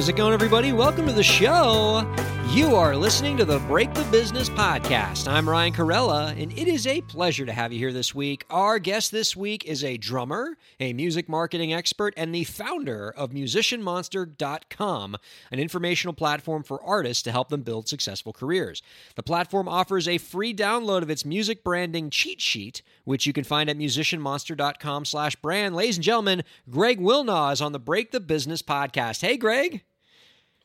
How's it going, everybody? Welcome to the show. You are listening to the Break the Business podcast. I'm Ryan Kairalla, and it is a pleasure to have you here this week. Our guest this week is a drummer, a music marketing expert, and the founder of MusicianMonster.com, an informational platform for artists to help them build successful careers. The platform offers a free download of its music branding cheat sheet, which you can find at MusicianMonster.com slash brand. Ladies and gentlemen, Greg Wilnau is on the Break the Business podcast. Hey, Greg.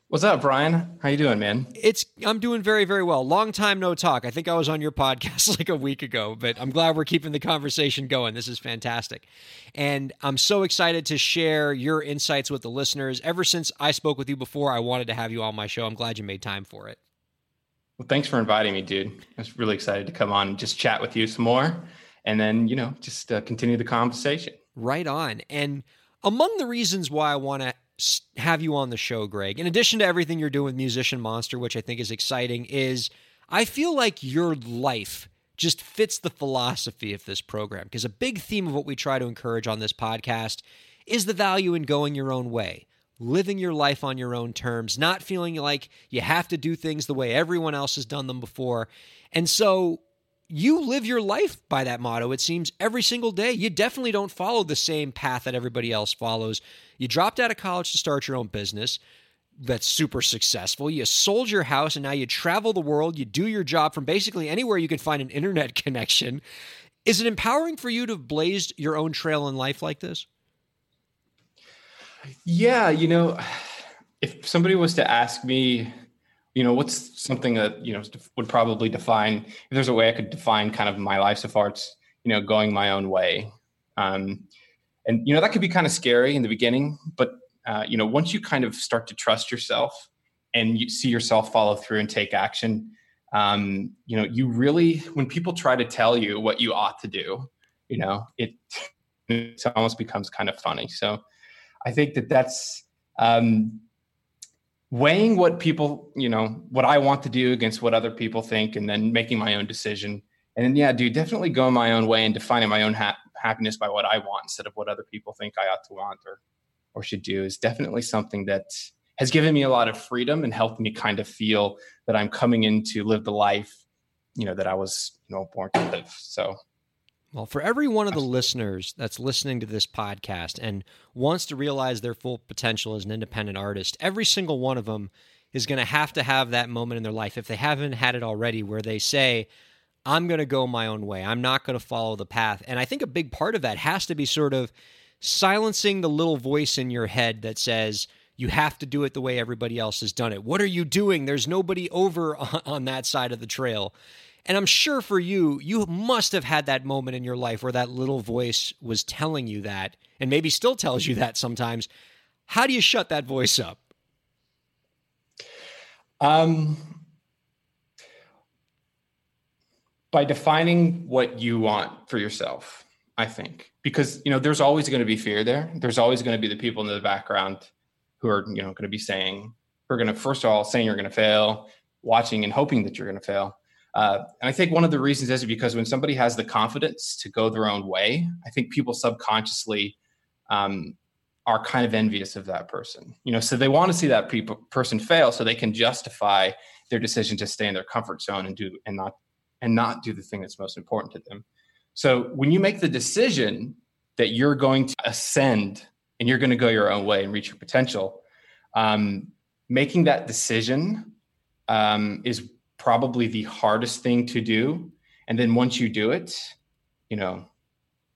What's up, Brian? How you doing, man? It's I'm doing very very well. Long time no talk. I think I was on your podcast like a week ago, but I'm glad we're keeping the conversation going. This is fantastic. And I'm so excited to share your insights with the listeners. Ever since I spoke with you before, I wanted to have you on my show. I'm glad you made time for it. Well, thanks for inviting me, dude. I was really excited to come on and just chat with you some more and then, you know, just uh, continue the conversation. Right on. And among the reasons why I want to have you on the show, Greg. In addition to everything you're doing with Musician Monster, which I think is exciting, is I feel like your life just fits the philosophy of this program because a big theme of what we try to encourage on this podcast is the value in going your own way, living your life on your own terms, not feeling like you have to do things the way everyone else has done them before. And so you live your life by that motto, it seems, every single day. You definitely don't follow the same path that everybody else follows. You dropped out of college to start your own business that's super successful. You sold your house and now you travel the world. You do your job from basically anywhere you can find an internet connection. Is it empowering for you to have blazed your own trail in life like this? Yeah, you know, if somebody was to ask me, you know, what's something that, you know, would probably define, if there's a way I could define kind of my life so far, it's, you know, going my own way. Um, and you know that could be kind of scary in the beginning but uh, you know once you kind of start to trust yourself and you see yourself follow through and take action um, you know you really when people try to tell you what you ought to do you know it, it almost becomes kind of funny so i think that that's um, weighing what people you know what i want to do against what other people think and then making my own decision and then yeah dude definitely going my own way and defining my own ha- happiness by what I want instead of what other people think I ought to want or or should do is definitely something that has given me a lot of freedom and helped me kind of feel that I'm coming in to live the life, you know, that I was, you know, born to live. So well, for every one of the listeners that's listening to this podcast and wants to realize their full potential as an independent artist, every single one of them is going to have to have that moment in their life if they haven't had it already where they say, I'm going to go my own way. I'm not going to follow the path. And I think a big part of that has to be sort of silencing the little voice in your head that says, you have to do it the way everybody else has done it. What are you doing? There's nobody over on that side of the trail. And I'm sure for you, you must have had that moment in your life where that little voice was telling you that, and maybe still tells you that sometimes. How do you shut that voice up? Um, by defining what you want for yourself i think because you know there's always going to be fear there there's always going to be the people in the background who are you know going to be saying who are going to first of all saying you're going to fail watching and hoping that you're going to fail uh, and i think one of the reasons is because when somebody has the confidence to go their own way i think people subconsciously um, are kind of envious of that person you know so they want to see that pe- person fail so they can justify their decision to stay in their comfort zone and do and not and not do the thing that's most important to them. So when you make the decision that you're going to ascend and you're going to go your own way and reach your potential, um, making that decision um, is probably the hardest thing to do. And then once you do it, you know,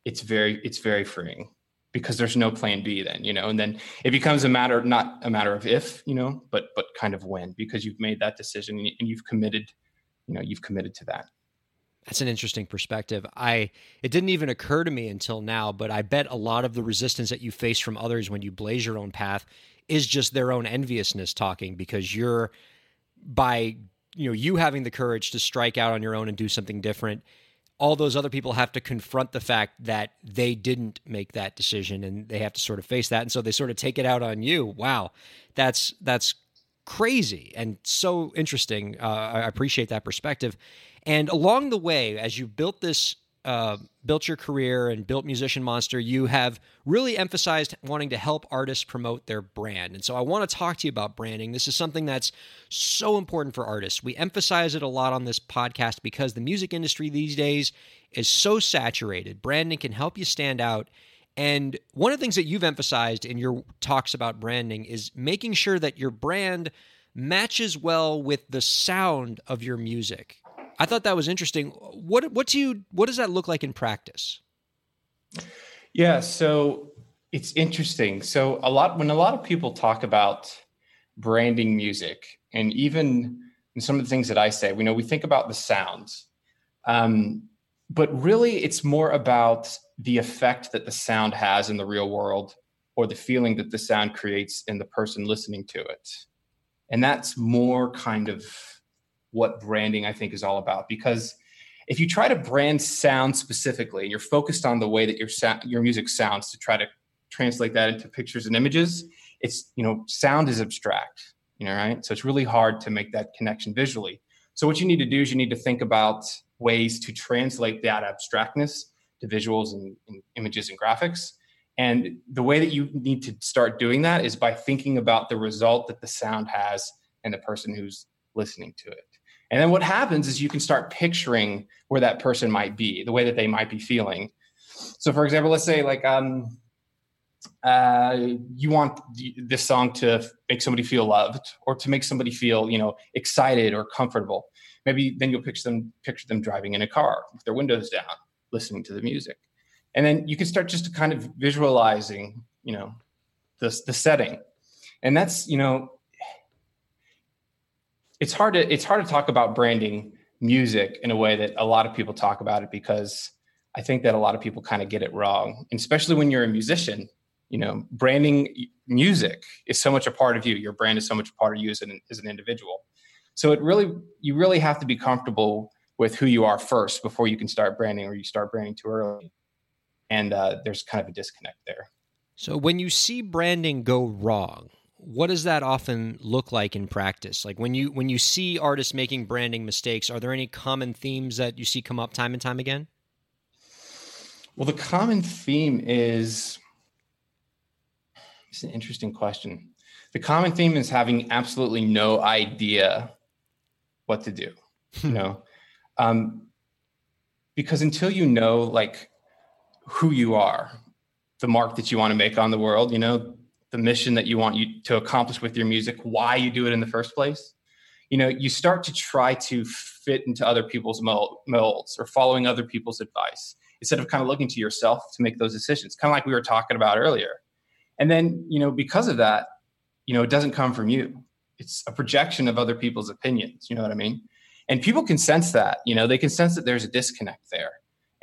it's very it's very freeing because there's no plan B then, you know, and then it becomes a matter not a matter of if, you know, but but kind of when because you've made that decision and you've committed you know you've committed to that that's an interesting perspective. I it didn't even occur to me until now, but I bet a lot of the resistance that you face from others when you blaze your own path is just their own enviousness talking because you're by you know you having the courage to strike out on your own and do something different all those other people have to confront the fact that they didn't make that decision and they have to sort of face that. And so they sort of take it out on you. Wow that's that's crazy and so interesting. Uh, i appreciate that perspective. And along the way as you built this uh, built your career and built Musician Monster, you have really emphasized wanting to help artists promote their brand. And so I want to talk to you about branding. This is something that's so important for artists. We emphasize it a lot on this podcast because the music industry these days is so saturated. Branding can help you stand out. And one of the things that you've emphasized in your talks about branding is making sure that your brand matches well with the sound of your music. I thought that was interesting. What what do you what does that look like in practice? Yeah, so it's interesting. So a lot when a lot of people talk about branding music, and even in some of the things that I say, we know we think about the sounds, um, but really it's more about the effect that the sound has in the real world, or the feeling that the sound creates in the person listening to it, and that's more kind of what branding I think is all about because if you try to brand sound specifically and you're focused on the way that your your music sounds to try to translate that into pictures and images, it's you know sound is abstract, you know, right? So it's really hard to make that connection visually. So what you need to do is you need to think about ways to translate that abstractness to visuals and, and images and graphics. And the way that you need to start doing that is by thinking about the result that the sound has and the person who's listening to it. And then what happens is you can start picturing where that person might be, the way that they might be feeling. So, for example, let's say like um, uh, you want this song to make somebody feel loved or to make somebody feel, you know, excited or comfortable. Maybe then you'll picture them picture them driving in a car with their windows down, listening to the music, and then you can start just to kind of visualizing, you know, the the setting, and that's you know it's hard to it's hard to talk about branding music in a way that a lot of people talk about it because I think that a lot of people kind of get it wrong, and especially when you're a musician. You know, branding music is so much a part of you. Your brand is so much a part of you as an, as an individual. So it really, you really have to be comfortable with who you are first before you can start branding, or you start branding too early. And uh, there's kind of a disconnect there. So when you see branding go wrong, what does that often look like in practice? Like when you when you see artists making branding mistakes are there any common themes that you see come up time and time again? Well the common theme is it's an interesting question. The common theme is having absolutely no idea what to do you know? Um, because until you know like who you are the mark that you want to make on the world you know the mission that you want you to accomplish with your music, why you do it in the first place. You know, you start to try to fit into other people's molds or following other people's advice instead of kind of looking to yourself to make those decisions, kind of like we were talking about earlier. And then, you know, because of that, you know, it doesn't come from you. It's a projection of other people's opinions. You know what I mean? And people can sense that, you know, they can sense that there's a disconnect there.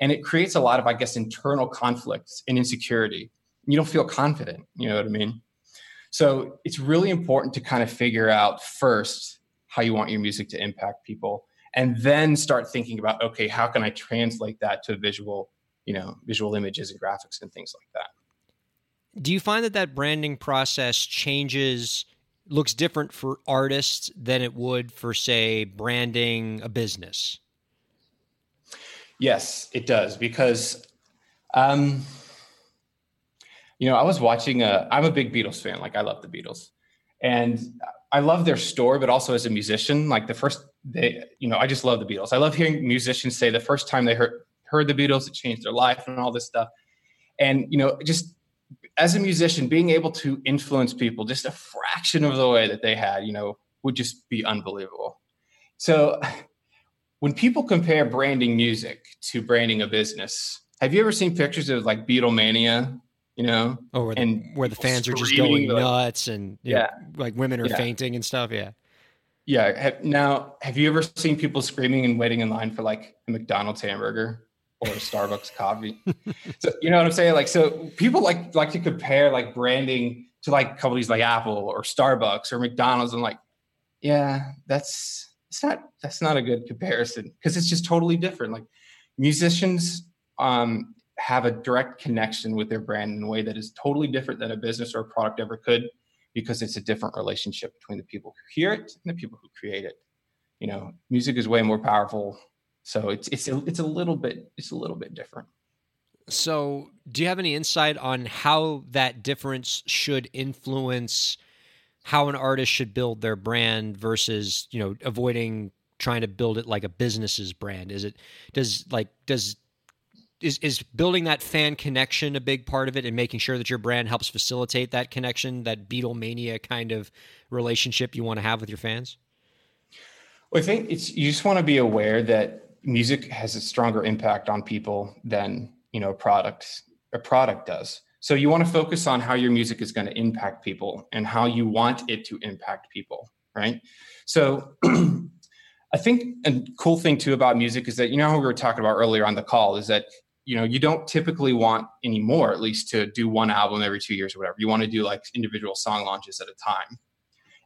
And it creates a lot of, I guess, internal conflicts and insecurity you don't feel confident. You know what I mean? So it's really important to kind of figure out first how you want your music to impact people and then start thinking about okay how can i translate that to visual you know visual images and graphics and things like that. Do you find that that branding process changes looks different for artists than it would for say branding a business? Yes it does because um, you know, I was watching a, I'm a big Beatles fan. Like I love the Beatles and I love their story, but also as a musician, like the first they, you know, I just love the Beatles. I love hearing musicians say the first time they heard, heard the Beatles, it changed their life and all this stuff. And, you know, just as a musician, being able to influence people just a fraction of the way that they had, you know, would just be unbelievable. So when people compare branding music to branding a business, have you ever seen pictures of like Beatlemania you know, oh, where the, and where the fans are just going nuts and yeah, know, like women are yeah. fainting and stuff. Yeah. Yeah. Now, have you ever seen people screaming and waiting in line for like a McDonald's hamburger or a Starbucks coffee? So you know what I'm saying? Like, so people like like to compare like branding to like companies like Apple or Starbucks or McDonald's, and like, yeah, that's it's not that's not a good comparison because it's just totally different like musicians um, have a direct connection with their brand in a way that is totally different than a business or a product ever could because it's a different relationship between the people who hear it and the people who create it. You know music is way more powerful so it's it's a, it's a little bit it's a little bit different. So do you have any insight on how that difference should influence how an artist should build their brand versus you know avoiding trying to build it like a business's brand? Is it does like does is is building that fan connection a big part of it and making sure that your brand helps facilitate that connection that beatlemania kind of relationship you want to have with your fans? Well, i think it's you just want to be aware that music has a stronger impact on people than you know a product a product does. So you want to focus on how your music is going to impact people and how you want it to impact people right? So I think a cool thing too about music is that you know how we were talking about earlier on the call is that you know you don't typically want anymore at least to do one album every two years or whatever. You want to do like individual song launches at a time.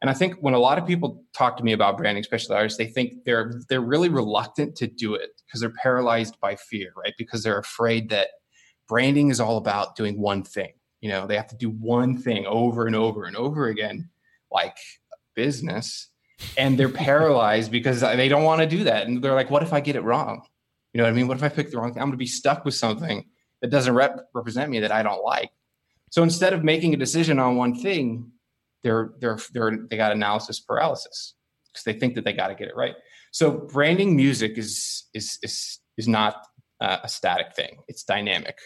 And i think when a lot of people talk to me about branding especially artists they think they're they're really reluctant to do it because they're paralyzed by fear right? Because they're afraid that branding is all about doing one thing. You know they have to do one thing over and over and over again like business and they're paralyzed because they don't want to do that. And they're like what if i get it wrong you know what I mean? What if I pick the wrong thing? I'm going to be stuck with something that doesn't rep- represent me that I don't like. So instead of making a decision on one thing, they're they're they're they got analysis paralysis because they think that they got to get it right. So branding music is is is is not uh, a static thing. It's dynamic,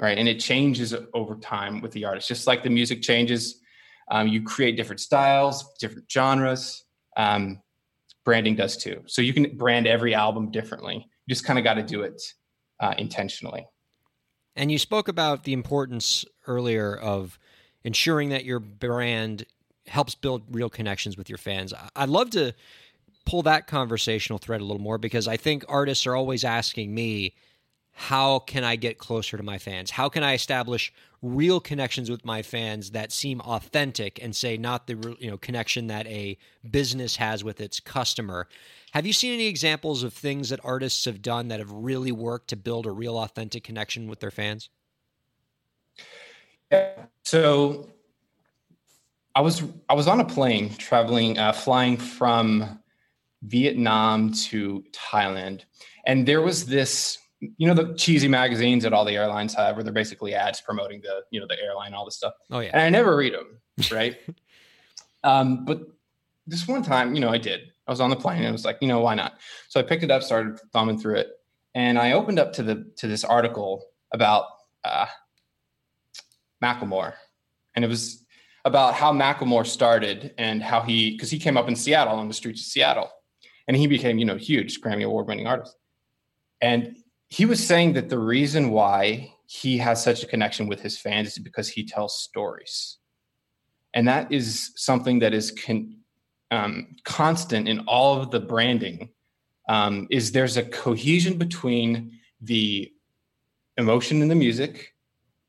right? And it changes over time with the artist. Just like the music changes, um, you create different styles, different genres. Um, branding does too. So you can brand every album differently just kind of got to do it uh, intentionally. And you spoke about the importance earlier of ensuring that your brand helps build real connections with your fans. I'd love to pull that conversational thread a little more because I think artists are always asking me, how can I get closer to my fans? How can I establish real connections with my fans that seem authentic and say not the you know connection that a business has with its customer? Have you seen any examples of things that artists have done that have really worked to build a real authentic connection with their fans? Yeah. So I was I was on a plane traveling uh, flying from Vietnam to Thailand and there was this you know the cheesy magazines that all the airlines have where they're basically ads promoting the you know the airline all this stuff? Oh yeah. And i never read them right? Um but this one time you know i did. I was on the plane and it was like you know why not? So i picked it up started thumbing through it and i opened up to the to this article about uh macklemore. And it was about how macklemore started and how he because he came up in seattle on the streets of seattle and he became you know huge grammy award winning artist. And he was saying that the reason why he has such a connection with his fans is because he tells stories. And that is something that is con, um, constant in all of the branding um, is there's a cohesion between the emotion in the music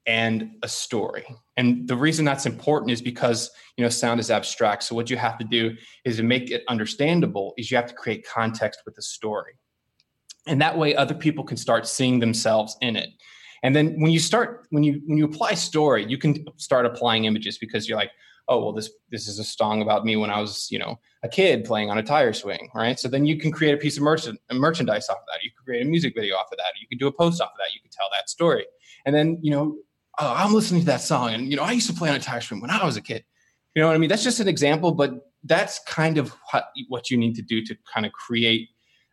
and a story. And the reason that's important is because you know sound is abstract. So what you have to do is to make it understandable is you have to create context with the story and that way other people can start seeing themselves in it. And then when you start when you when you apply story you can start applying images because you're like oh well this this is a song about me when i was you know a kid playing on a tire swing right? So then you can create a piece of merch- merchandise off of that. You can create a music video off of that. You can do a post off of that. You can tell that story. And then you know oh i'm listening to that song. And you know i used to play on a tire swing when i was a kid. You know what i mean? That's just an example but that's kind of what, what you need to do to kind of create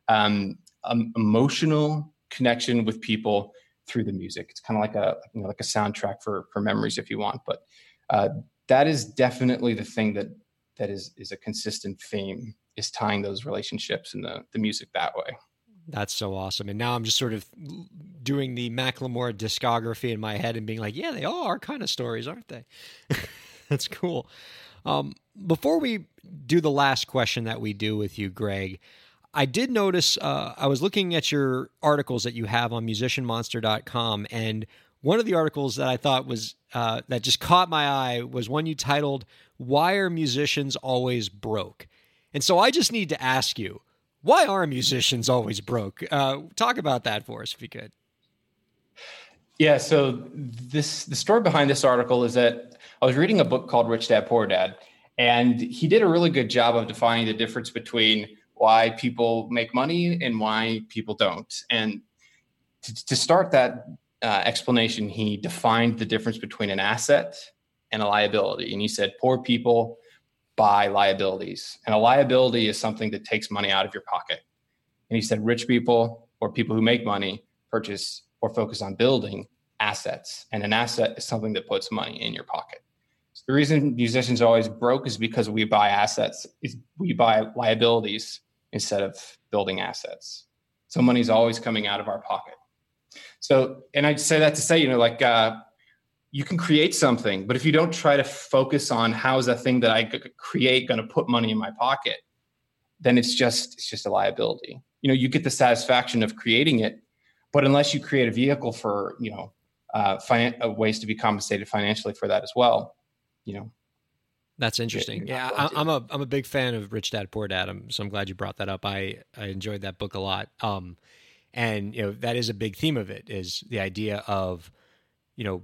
um, um, emotional connection with people through the music. It's kind of like a you know like a soundtrack for for memories if you want. But uh, that is definitely the thing that that is is a consistent theme is tying those relationships and the the music that way. That's so awesome. And now I'm just sort of doing the Macklemore discography in my head and being like, yeah, they all are kind of stories, aren't they? That's cool. Um, before we do the last question that we do with you, Greg, I did notice, uh, I was looking at your articles that you have on musicianmonster.com, and one of the articles that I thought was, uh, that just caught my eye was one you titled, Why Are Musicians Always Broke? And so I just need to ask you, Why are musicians always broke? Uh, talk about that for us, if you could. Yeah. So this the story behind this article is that I was reading a book called Rich Dad Poor Dad, and he did a really good job of defining the difference between why people make money and why people don't. And to, to start that uh, explanation, he defined the difference between an asset and a liability. And he said, poor people buy liabilities, and a liability is something that takes money out of your pocket. And he said, rich people or people who make money purchase or focus on building assets, and an asset is something that puts money in your pocket. The reason musicians are always broke is because we buy assets, is we buy liabilities instead of building assets. So money's always coming out of our pocket. So, and I say that to say, you know, like uh, you can create something, but if you don't try to focus on how is that thing that I create going to put money in my pocket, then it's just it's just a liability. You know, you get the satisfaction of creating it, but unless you create a vehicle for you know uh, uh, ways to be compensated financially for that as well, you know. That's interesting. Yeah, I, I'm a I'm a big fan of Rich Dad Poor Dad. I'm, so I'm glad you brought that up. I I enjoyed that book a lot. Um, and you know that is a big theme of it is the idea of you know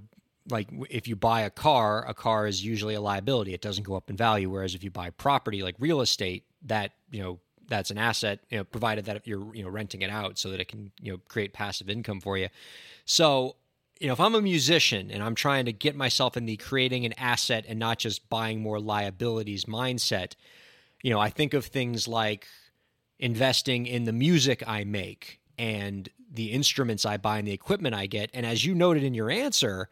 like if you buy a car a car is usually a liability it doesn't go up in value whereas if you buy property like real estate that you know that's an asset you know provided that you're you know renting it out so that it can you know create passive income for you so you know if i'm a musician and i'm trying to get myself in the creating an asset and not just buying more liabilities mindset you know i think of things like investing in the music i make and the instruments I buy and the equipment I get. And as you noted in your answer,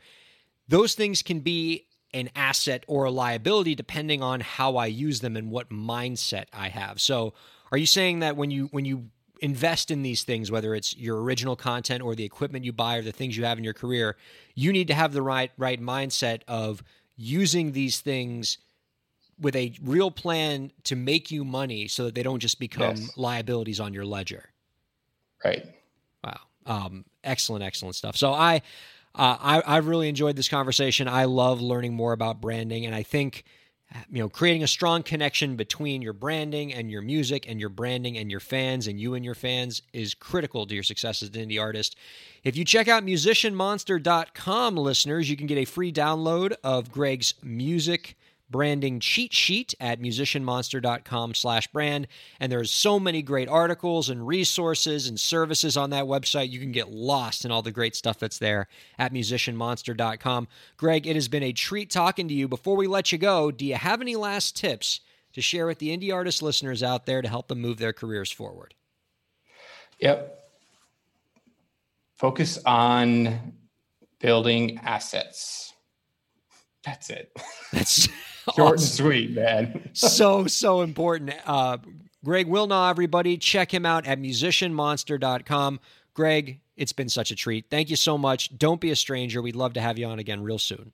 those things can be an asset or a liability depending on how I use them and what mindset I have. So, are you saying that when you when you invest in these things whether it's your original content or the equipment you buy or the things you have in your career, you need to have the right right mindset of using these things with a real plan to make you money so that they don't just become yes. liabilities on your ledger. Right. Wow. Um, excellent, excellent stuff. So I, uh, I, I really enjoyed this conversation. I love learning more about branding, and I think you know creating a strong connection between your branding and your music and your branding and your fans and you and your fans is critical to your success as an indie artist. If you check out musicianmonster.com listeners you can get a free download of greg's music branding cheat sheet at musicianmonster.com slash brand. And there's so many great articles and resources and services on that website. You can get lost in all the great stuff that's there at musicianmonster.com. Greg, it has been a treat talking to you. Before we let you go, do you have any last tips to share with the indie artist listeners out there to help them move their careers forward? Yep. Focus on building assets. That's it. That's Short and sweet, man. so, so important. Uh, Greg Wilnau, everybody, check him out at musicianmonster.com. Greg, it's been such a treat. Thank you so much. Don't be a stranger. We'd love to have you on again real soon.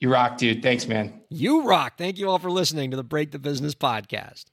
You rock, dude. Thanks, man. You rock. Thank you all for listening to the Break the Business podcast.